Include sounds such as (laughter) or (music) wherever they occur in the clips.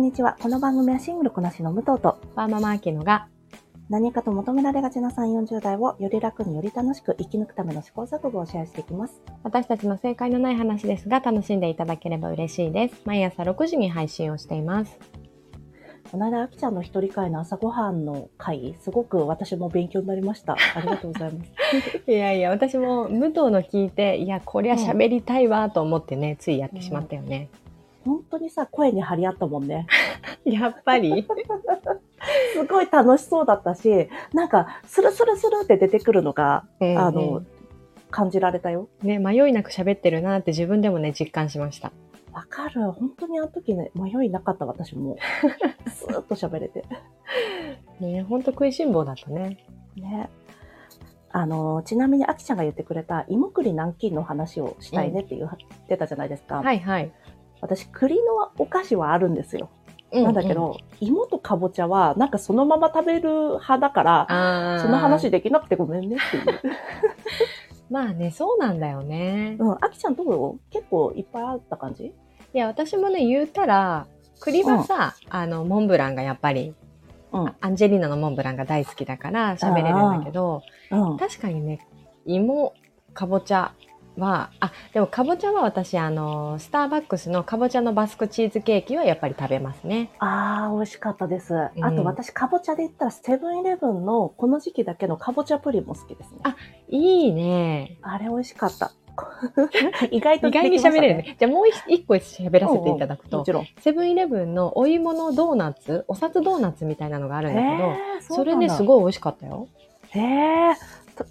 んにちは。この番組はシングルこなしの武藤とワーママアキノが何かと求められがちな3、40代をより楽により楽しく生き抜くための試行錯誤をシェアしていきます。私たちの正解のない話ですが楽しんでいただければ嬉しいです。毎朝6時に配信をしています。この間、あきちゃんの一人会の朝ごはんの会、すごく私も勉強になりました。ありがとうございます。(laughs) いやいや、私も武藤の聞いて、いや、こりゃ喋りたいわと思ってね、ついやってしまったよね。本当にさ、声に張り合ったもんね。(laughs) やっぱり？(laughs) すごい楽しそうだったし、なんか、スルスルスルって出てくるのが、うんうんあの、感じられたよ。ね、迷いなく喋ってるなって自分でもね、実感しました。わかる。本当にあの時ね、迷いなかった私も。(laughs) スーッと喋れて。ね、ほんと食いしん坊だったね。ね。あの、ちなみにあきちゃんが言ってくれた芋栗南京の話をしたいねって言ってたじゃないですか。はいはい。私、栗のお菓子はあるんですよ。うなんだけど、芋とかぼちゃは、なんかそのまま食べる派だから、その話できなくてごめんねっていう。(laughs) まあね、そうなんだよね。うん、あきちゃんどう？結構いっぱいあった感じ？いや、私もね、言うたら、栗はさ、あの、モンブランがやっぱり、うん。アンジェリーナのモンブランが大好きだから喋れるんだけど、うん。確かにね、芋、かぼちゃは、あ、でもかぼちゃは私、あの、スターバックスのかぼちゃのバスクチーズケーキはやっぱり食べますね。あー、美味しかったです。んあと私、かぼちゃで言ったら、セブンイレブンのこの時期だけのかぼちゃプリンも好きですね。あいいね。あれ美味しかった。(laughs) 意外と意外に喋れるね。じゃあもう一一個喋らせていただくと、もちろん。セブンイレブンのお芋のドーナツ、お札ドーナツみたいなのがあるんだけど、それね、すい。ごい美味しかったよ。へえ。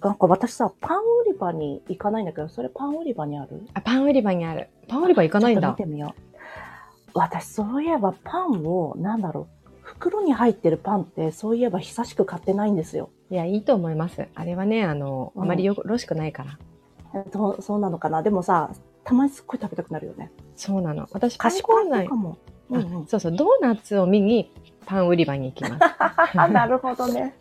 なんか私さ、パン売り場に行かないんだけど、それパン売り場にある？あ、パン売り場にある。パン売り場行かないんだ見。てみよう。私、そういえばパンを、なんだろう、袋に入ってるパンって、そういえば久しく買ってないんですよ。いや、いいと思います。あれはね、あの、うんあまりよろしくないから。そうそうなのかな？でもさ、たまにすっごい食べたくなるよね。そうなの。私、パンコーかも。うんうんあそうそう、ドーナツを見にパン売り場に行きます。(laughs) なるほどね。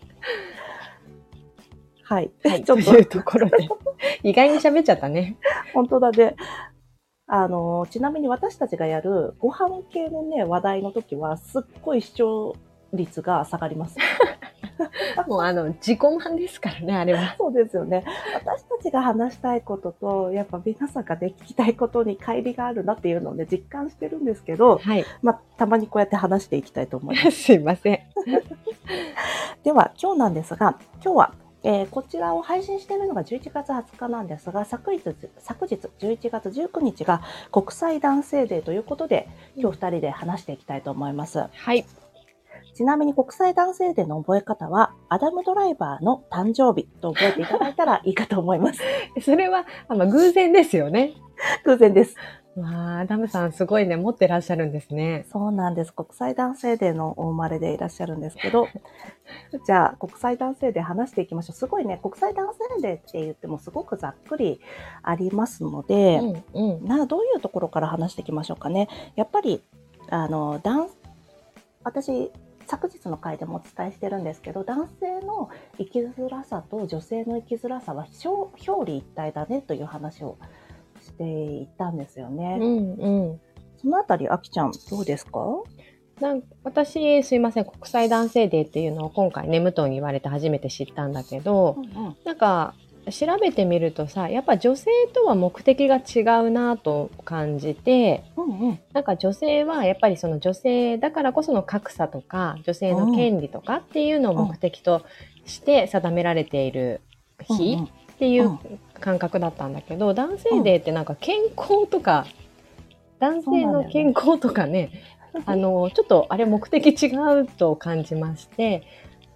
はい。はい、(laughs) ちょっとというところで、意外に喋っちゃったね。本当だね。あの、ちなみに私たちがやるご飯系のね、話題の時は、すっごい視聴率が下がります。(laughs) もうあの、自己満ですからね、あれは。そうですよね。私たちが話したいことと、やっぱ皆さんがね、聞きたいことに乖離があるなっていうのをね、実感してるんですけど、はい。まあ、たまにこうやって話していきたいと思います。(laughs) すいません。では、今日なんですが、今日は、えーこちらを配信しているのが11月20日なんですが、昨日、昨日11月19日が国際男性デーということで、今日2人で話していきたいと思います。はい。ちなみに国際男性デーの覚え方は、アダムドライバーの誕生日と覚えていただいたらいいかと思います。(laughs) それは、あまあ、偶然ですよね。偶然です。わ、アダムさんすごいね、持ってらっしゃるんですね。そうなんです。国際男性デーのお生まれでいらっしゃるんですけど、(laughs) じゃあ国際男性デー話していきましょう。すごいね、国際男性デーって言ってもすごくざっくりありますので、うん、うん。などういうところから話していきましょうかね。やっぱり、あの、男、私、昨日の回でもお伝えしてるんですけど、男性の生きづらさと女性の生きづらさは表表裏一体だねという話をしていたんですよね。うん、うん。そのあたり、あきちゃん、どうですか？なん私、すいません、国際男性デーっていうのを今回ね、武藤に言われて初めて知ったんだけど、うんなんか、調べてみるとさ、やっぱ女性とは目的が違うなと感じて、うんうんなんか女性はやっぱりその女性だからこその格差とか女性の権利とかっていうのを目的として定められている日うんうんっていう感覚だったんだけど男性デーってなんか健康とか男性の健康とかね (laughs) あのちょっとあれ目的違うと感じまして。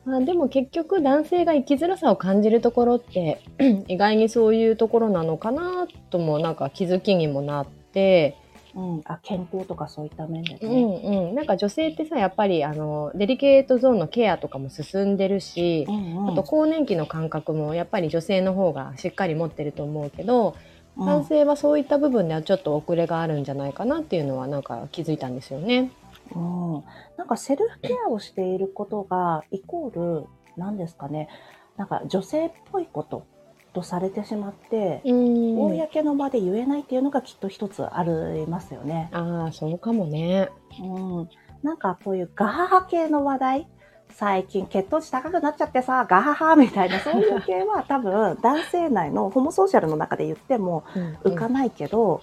まあ、でも結局男性が生きづらさを感じるところって (clears throat) 意外にそういうところなのかなともなんか気づきにもなって、うん、あ健康とかそういった面でうね。んうん、なんか女性ってさやっぱりあのデリケートゾーンのケアとかも進んでるし、んうん。あと更年期の感覚もやっぱり女性の方がしっかり持ってると思うけど、うん。男性はそういった部分ではちょっと遅れがあるんじゃないかなっていうのはなんか気づいたんですよね。うん、なんかセルフケアをしていることがイコール何ですかね。なんか女性っぽいこととされてしまって、うん公の場で言えないっていうのがきっと一つありますよね。ああそうかもね。うん、なんかこういうガハハ系の話題、最近血糖値高くなっちゃってさ、ガハハみたいな、そういう系は多分男性内のホモソーシャルの中で言っても浮かないけど、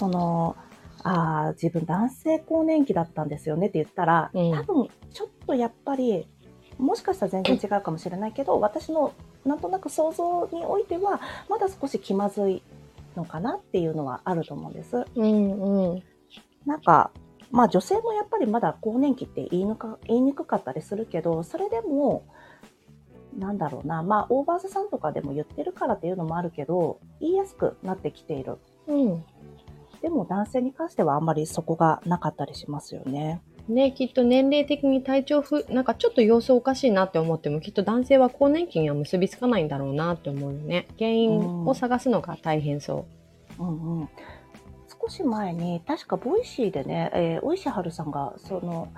この、ああ、自分男性更年期だったんですよねって言ったら、うん多分ちょっとやっぱり、もしかしたら全然違うかもしれないけど、私のなんとなく想像においては、まだ少し気まずいのかなっていうのはあると思うんです。うんうん。なんか、まあ女性もやっぱりまだ更年期って言いにか言いにくかったりするけど、それでも、なんだろうな、まあオーバーズさんとかでも言ってるからっていうのもあるけど、言いやすくなってきている。うん。でも男性に関してはあんまりそこがなかったりしますよね。ね、きっと年齢的に体調不、なんかちょっと様子おかしいなって思っても、きっと男性は更年期には結びつかないんだろうなって思うよね。原因を探すのが大変そうんうん。少し前に、確か Voicy でね、えー、大石春さんが、その、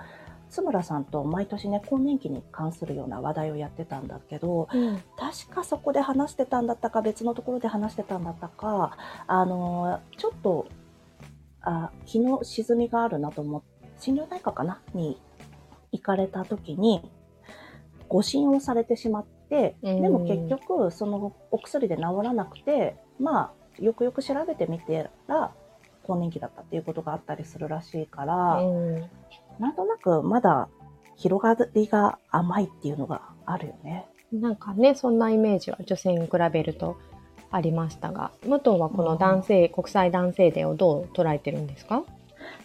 津村さんと毎年ね、更年期に関するような話題をやってたんだけど、う。うん。確かそこで話してたんだったか、別のところで話してたんだったか、あのーちょっと、あ、気の沈みがあるなと思って、心療内科かな？に行かれた時に、誤診をされてしまって、うんでも結局、そのお薬で治らなくて、まあ、よくよく調べてみてら、更年期だったっていうことがあったりするらしいから、うん。なんとなくまだ広がりが甘いっていうのがあるよね。なんかね、そんなイメージは女性に比べるとありましたが、武藤はこの男性、国際男性デーをどう捉えてるんですか？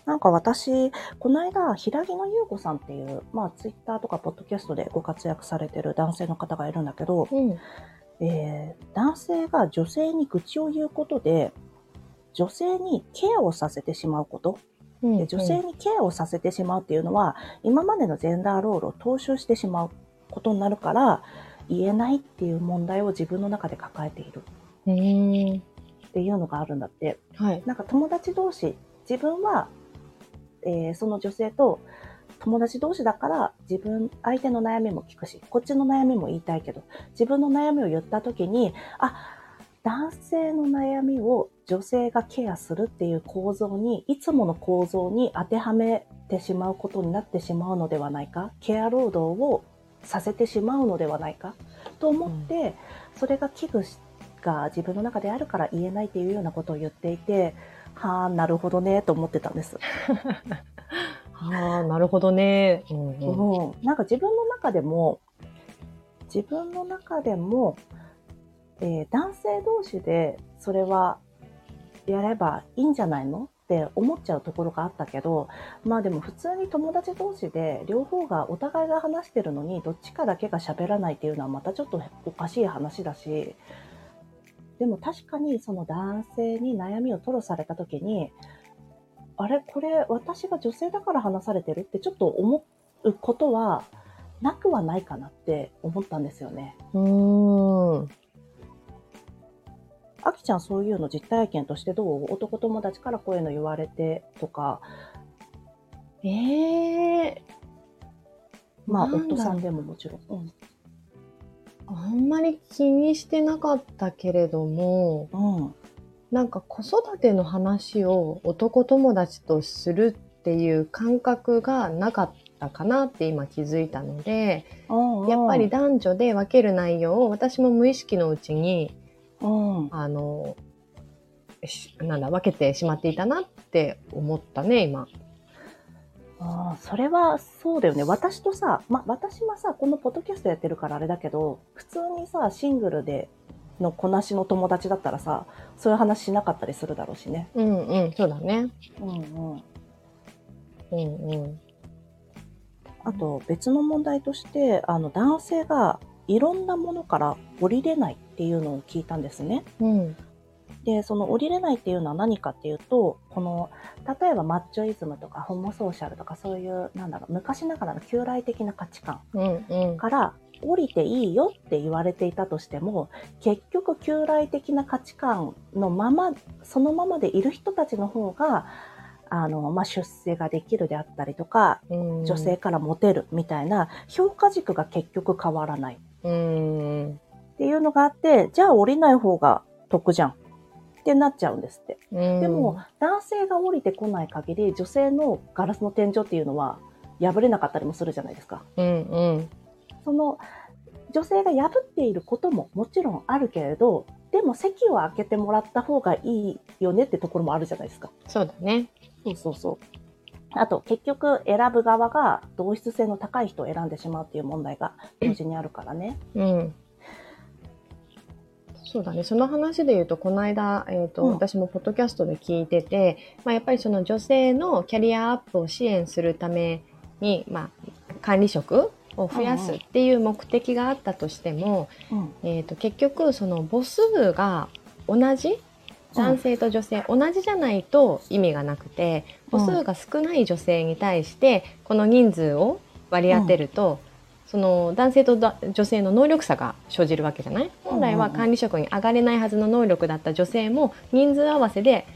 なんか私、この間、平木野優子さんっていう、まあ、ツイッターとかポッドキャストでご活躍されてる男性の方がいるんだけど、うん。えー男性が女性に愚痴を言うことで、女性にケアをさせてしまうこと、うんで女性にケアをさせてしまうっていうのは、今までのジェンダーロールを踏襲してしまうことになるから、言えないっていう問題を自分の中で抱えている。っていうのがあるんだって。はい。なんか友達同士、自分は、えーその女性と友達同士だから自分、相手の悩みも聞くし、こっちの悩みも言いたいけど、自分の悩みを言った時に、あ、男性の悩みを女性がケアするっていう構造に、いつもの構造に当てはめてしまうことになってしまうのではないか、ケア労働をさせてしまうのではないか、と思って、それが危惧しが自分の中であるから言えないっていうようなことを言っていて、はあ、なるほどね、と思ってたんです。ああ、なるほどね。うんうんうん、なんか自分の中でも、自分の中でも、えー男性同士でそれはやればいいんじゃないのって思っちゃうところがあったけど、まあでも普通に友達同士で両方がお互いが話してるのにどっちかだけが喋らないっていうのはまたちょっとおかしい話だし、でも確かにその男性に悩みを吐露された時に、あれこれ私が女性だから話されてるってちょっと思うことはなくはないかなって思ったんですよね。うーん。あきちゃんそういうの実体験としてどう？男友達からこういうの言われてとか、ええまあ夫さんでももちろん。うんあんまり気にしてなかったけれども、うん。なんか子育ての話を男友達とするっていう感覚がなかったかなって今気づいたので、やっぱり、男女で分ける内容を私も無意識のうちに、うん。あの、しなんだ、分けてしまっていたなって思ったね、今。ああ、それはそうだよね。私とさ、ま、私はさ、このポッドキャストやってるからあれだけど、普通にさ、シングルでのこなしの友達だったらさ、そういう話しなかったりするだろうしね。うんうん、そうだね。うんうん。うんうん。あと別の問題として、あの男性がいろんなものから降りれないっていうのを聞いたんですね。うん。で、その降りれないっていうのは何かっていうと、この、例えばマッチョイズムとかホモソーシャルとかそういう、なんだろう、昔ながらの旧来的な価値観。から降りていいよって言われていたとしても、結局旧来的な価値観のまま、そのままでいる人たちの方が、あの、まあ、出世ができるであったりとか、うん女性からモテるみたいな評価軸が結局変わらないうん。っていうのがあって、じゃあ降りない方が得じゃんってなっちゃうんですって。ででも、男性が降りてこない限り、女性のガラスの天井っていうのは破れなかったりもするじゃないですか。うんうん。その女性が破っていることももちろんあるけれど、でも席を開けてもらった方がいいよねってところもあるじゃないですか。そうだね。そうそうそう。あと結局選ぶ側が同質性の高い人を選んでしまうっていう問題が同時にあるからね。うん。そうだね。その話で言うと、この間、えっ、と、うん私もポッドキャストで聞いてて、まあ、やっぱりその女性のキャリアアップを支援するために、まあ、管理職を増やすっていう目的があったとしても、うん。えっ、と、結局、その母数が同じ男性と女性、同じじゃないと意味がなくて、母数が少ない女性に対して、この人数を割り当てると、その男性とだ女性の能力差が生じるわけじゃない？本来は管理職に上がれないはずの能力だった女性も人数合わせで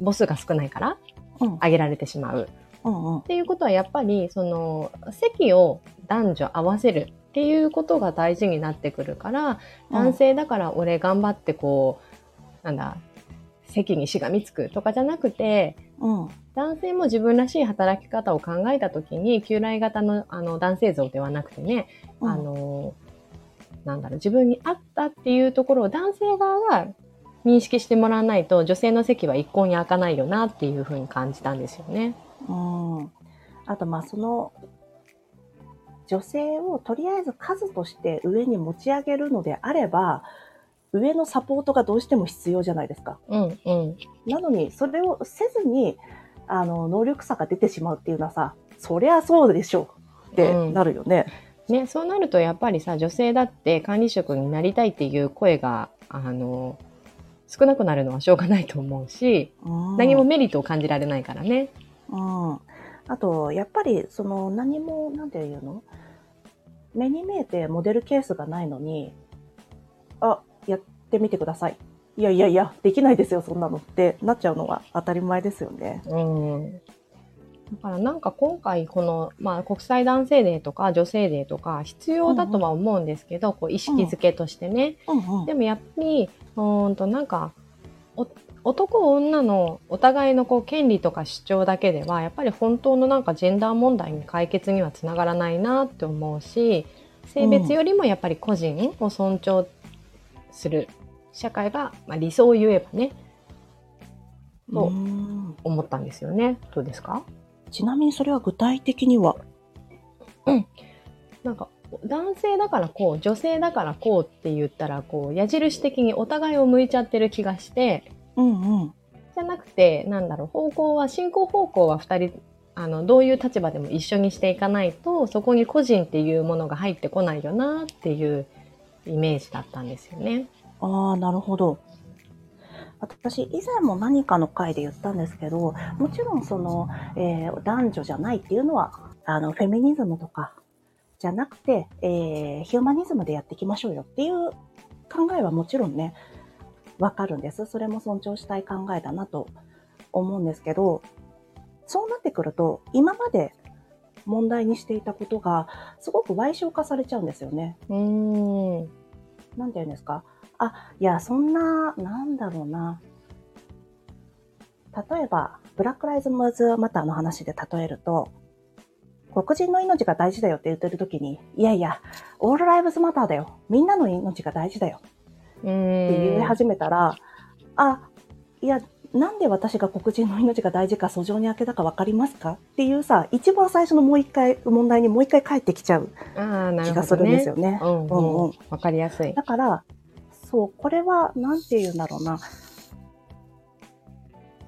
母数が少ないからうん。上げられてしまう。うんうんっ。ていうことはやっぱりその席を男女合わせるっていうことが大事になってくるから、男性だから俺頑張ってこうなんだ席にしがみつくとかじゃなくてうん。男性も自分らしい働き方を考えた時に旧来型のあの男性像ではなくてね、うん。あのなんだろう自分に合ったっていうところを男性側が認識してもらわないと女性の席は一向に開かないよなっていうふうに感じたんですよね。うん。あと、まあ、その、女性をとりあえず数として上に持ち上げるのであれば、上のサポートがどうしても必要じゃないですか。うんうんなのに、それをせずに、あの、能力差が出てしまうっていうのはさ、そりゃそうでしょうってなるよね。ね、そうなるとやっぱりさ女性だって管理職になりたいっていう声があの少なくなるのはしょうがないと思うし、うん何もメリットを感じられないからね。うん。あと、やっぱり、その、何も、なんていうの？目に見えてモデルケースがないのに、あ、やってみてください。いやいやいや、できないですよ、そんなのって。なっちゃうのは当たり前ですよね。うん。だからなんか今回この、まあ、国際男性デーとか女性デーとか必要だとは思うんですけど、こう意識づけとしてね、うんうん。でもやっぱりうーんとなんかお男女のお互いのこう権利とか主張だけではやっぱり本当のなんかジェンダー問題に解決にはつながらないなって思うし性別よりもやっぱり個人を尊重する社会が、まあ、理想を言えばねとうん思ったんですよね。どうですか？ちなみにそれは具体的には、なんか男性だからこう女性だからこうって言ったらこう矢印的にお互いを向いちゃってる気がしてうんうん。じゃなくてなんだろう方向は進行方向は2人あのどういう立場でも一緒にしていかないとそこに個人っていうものが入ってこないよなっていうイメージだったんですよね。ああ、なるほど。私、以前も何かの回で言ったんですけど、もちろんその、えー男女じゃないっていうのは、あの、フェミニズムとか、じゃなくて、えーヒューマニズムでやっていきましょうよっていう考えはもちろんね、わかるんです。それも尊重したい考えだなと思うんですけど、そうなってくると、今まで問題にしていたことが、すごく賠償化されちゃうんですよね。うーんなんて言うんですか？あ、いや、そんな、なんだろうな。例えば、ブラック・ライズ・マズ・マターの話で例えると、黒人の命が大事だよって言ってる時に、いやいや、オール・ライブズ・マターだよ。みんなの命が大事だようって言い始めたら、あ、いや、なんで私が黒人の命が大事か訴状に開けたか分かりますか？っていうさ、一番最初のもう一回、問題にもう一回帰ってきちゃうあーなるほど気がするんですね。よね。うんうんうんうんわかりやすい。だから、そう、これは、なんて言うんだろうな。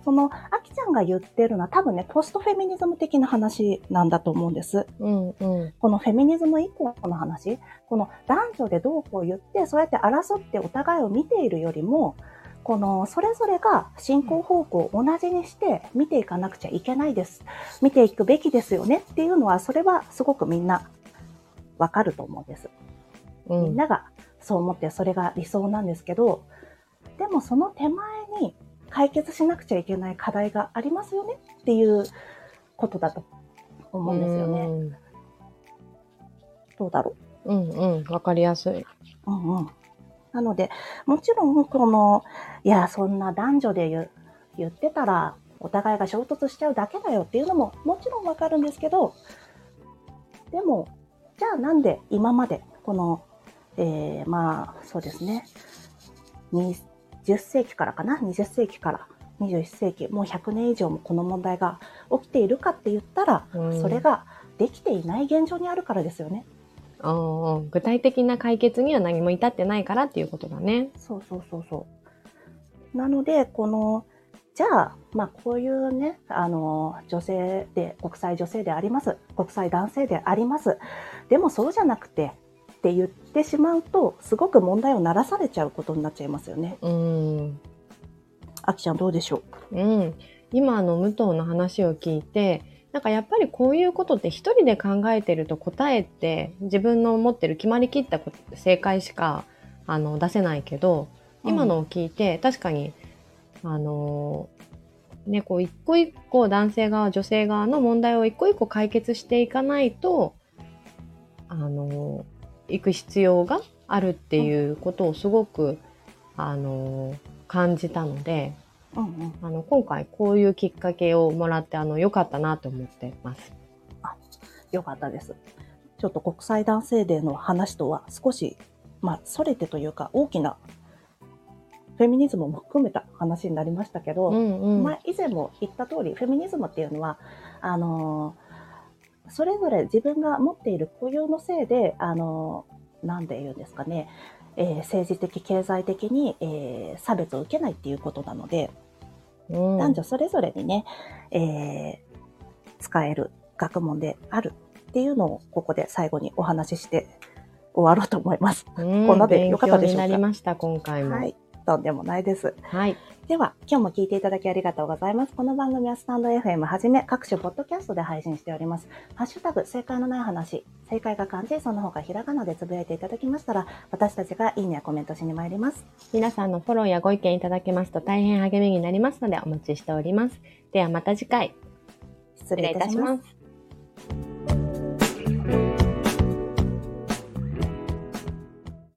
その、あきちゃんが言ってるのは多分ね、ポストフェミニズム的な話なんだと思うんです。うんうんこのフェミニズム以降の話、この男女でどうこう言って、そうやって争ってお互いを見ているよりも、この、それぞれが進行方向を同じにして見ていかなくちゃいけないです。見ていくべきですよねっていうのは、それはすごくみんなわかると思うんです。うんみんながそう思ってそれが理想なんですけど、でもその手前に解決しなくちゃいけない課題がありますよねっていうことだと思うんですよね。うんどうだろう？んうんわかりやすい。う。うんうん。なので、もちろんこの、いや、そんな男女で言う言ってたらお互いが衝突しちゃうだけだよっていうのももちろんわかるんですけど、でも、じゃあなんで今までこの、えー、まあそうですね、20世紀からかな、20世紀から21世紀、もう100年以上もこの問題が起きているかって言ったら、うんそれができていない現状にあるからですよね。具体的な解決には何も至ってないからっていうことだね。そうそうそうそう。なので、この、じゃあ、まあ、こういうね、あの、女性で、国際女性であります。国際男性であります。でもそうじゃなくて、って言ってしまうと、すごく問題をならされちゃうことになっちゃいますよね。うん。あきちゃんどうでしょう？ん。今の武藤の話を聞いて、なんかやっぱりこういうことって一人で考えてると答えって自分の持ってる決まりきったこ正解しかあの出せないけど、う今のを聞いて確かにあのねこう一個一個男性側女性側の問題を一個一個解決していかないとあの行く必要があるっていうことをすごくあの感じたので。うんうん。あの今回こういうきっかけをもらってあの良かったなと思ってます。よかったです。ちょっと国際男性デーの話とは少し、まあ、それてというか大きなフェミニズムも含めた話になりましたけど、んうまあ、以前も言った通り、フェミニズムっていうのは、あのーそれぞれ自分が持っている固有のせいで、あのーなんで言うんですかね、えー政治的、経済的に、えー差別を受けないっていうことなので、うん男女それぞれにね、えー使える学問であるっていうのをここで最後にお話しして終わろうと思います。うんこんなでよかったでしょうか？勉強になりました今回も。はい。とんでもないです。はい。では、今日も聞いていただきありがとうございます。この番組はスタンド FM はじめ各種ポッドキャストで配信しております。ハッシュタグ、正解のない話、正解が漢字、その他ひらがなでつぶやいていただきましたら、私たちがいいねやコメントしに参ります。皆さんのフォローやご意見いただけますと大変励みになりますのでお待ちしております。ではまた次回失失礼いたします。